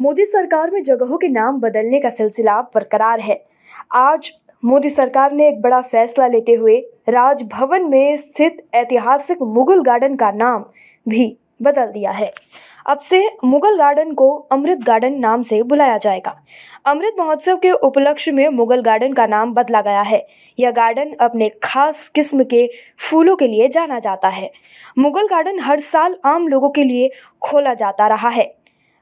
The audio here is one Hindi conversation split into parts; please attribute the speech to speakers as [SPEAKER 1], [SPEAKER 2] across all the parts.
[SPEAKER 1] मोदी सरकार में जगहों के नाम बदलने का सिलसिला बरकरार है। आज मोदी सरकार ने एक बड़ा फैसला लेते हुए राजभवन में स्थित ऐतिहासिक मुगल गार्डन का नाम भी बदल दिया है। अब से मुगल गार्डन को अमृत गार्डन नाम से बुलाया जाएगा। अमृत महोत्सव के उपलक्ष्य में मुगल गार्डन का नाम बदला गया है। यह गार्डन अपने खास किस्म के फूलों के लिए जाना जाता है। मुगल गार्डन हर साल आम लोगों के लिए खोला जाता रहा है।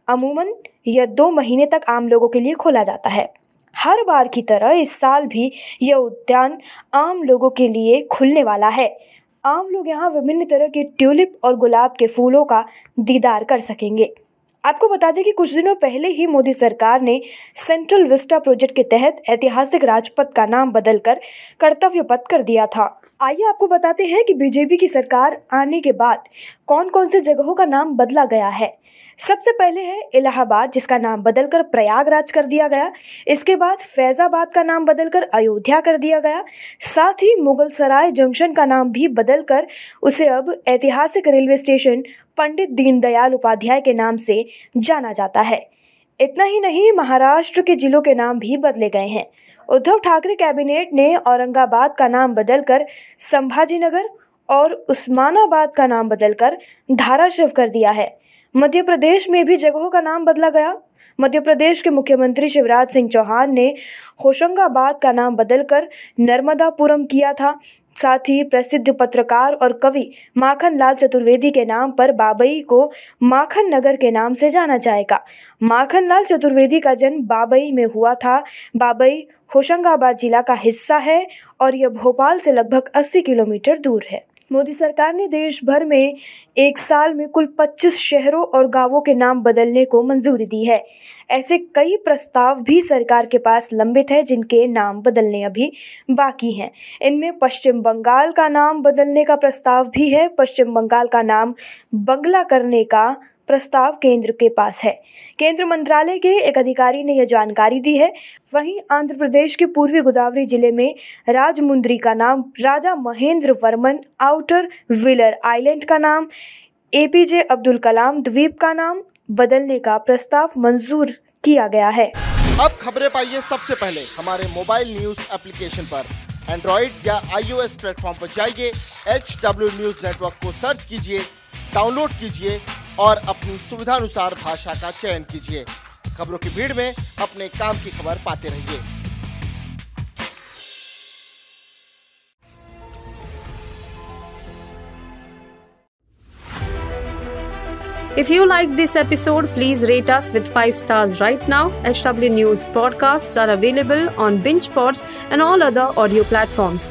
[SPEAKER 1] अमूमन यह दो महीने तक आम लोगों के लिए खोला जाता है। हर बार की तरह इस साल भी यह उद्यान आम लोगों के लिए खुलने वाला है। आम लोग यहाँ विभिन्न तरह के ट्यूलिप और गुलाब के फूलों का दीदार कर सकेंगे। आपको बता दें कि कुछ दिनों पहले ही मोदी सरकार ने सेंट्रल विस्टा प्रोजेक्ट के तहत ऐतिहासिक राजपथ का नाम बदलकर कर्तव्य पथ कर दिया था। आइए आपको बताते हैं कि बीजेपी की सरकार आने के बाद कौन कौन से जगहों का नाम बदला गया है। सबसे पहले है इलाहाबाद, जिसका नाम बदलकर प्रयागराज कर दिया गया। इसके बाद फैज़ाबाद का नाम बदलकर अयोध्या कर दिया गया। साथ ही मुगल सराय जंक्शन का नाम भी बदलकर उसे अब ऐतिहासिक रेलवे स्टेशन पंडित दीनदयाल उपाध्याय के नाम से जाना जाता है। इतना ही नहीं, महाराष्ट्र के जिलों के नाम भी बदले गए हैं। उद्धव ठाकरे कैबिनेट ने औरंगाबाद का नाम बदलकर संभाजीनगर और उस्मानाबाद का नाम बदलकर धाराशिव कर दिया है। मध्य प्रदेश में भी जगहों का नाम बदला गया। मध्य प्रदेश के मुख्यमंत्री शिवराज सिंह चौहान ने होशंगाबाद का नाम बदलकर नर्मदापुरम किया था। साथ ही प्रसिद्ध पत्रकार और कवि माखन लाल चतुर्वेदी के नाम पर बाबई को माखन नगर के नाम से जाना जाएगा। माखन लाल चतुर्वेदी का जन्म बाबई में हुआ था। बाबई होशंगाबाद जिला का हिस्सा है और यह भोपाल से लगभग 80 किलोमीटर दूर है। मोदी सरकार ने देश भर में एक साल में कुल 25 शहरों और गाँवों के नाम बदलने को मंजूरी दी है। ऐसे कई प्रस्ताव भी सरकार के पास लंबित है, जिनके नाम बदलने अभी बाकी हैं। इनमें पश्चिम बंगाल का नाम बदलने का प्रस्ताव भी है। पश्चिम बंगाल का नाम बंगला करने का प्रस्ताव केंद्र के पास है। केंद्र मंत्रालय के एक अधिकारी ने यह जानकारी दी है। वहीं आंध्र प्रदेश के पूर्वी गोदावरी ज़िले में राजमुंद्री का नाम Raja Mahendra Varman, outer Wheeler Island का नाम, एपीजे अब्दुल कलाम द्वीप का नाम बदलने का प्रस्ताव मंजूर किया गया है।
[SPEAKER 2] अब खबरें पाइए सबसे पहले। हमारे मोबाइल न्यूज़ एप्लीकेशन पर। एंड्रॉइड या आईओएस प्लेटफॉर्म पर जाइए एच डब्ल्यू न्यूज़ नेटवर्क को सर्च कीजिए, डाउनलोड कीजिए और अपनी सुविधानुसार भाषा का चयन कीजिए खबरों की भीड़ में अपने काम की खबर पाते रहिए
[SPEAKER 3] If you like this episode, please rate us with 5 stars right now. HW News podcasts are available on BingePods and all other audio platforms.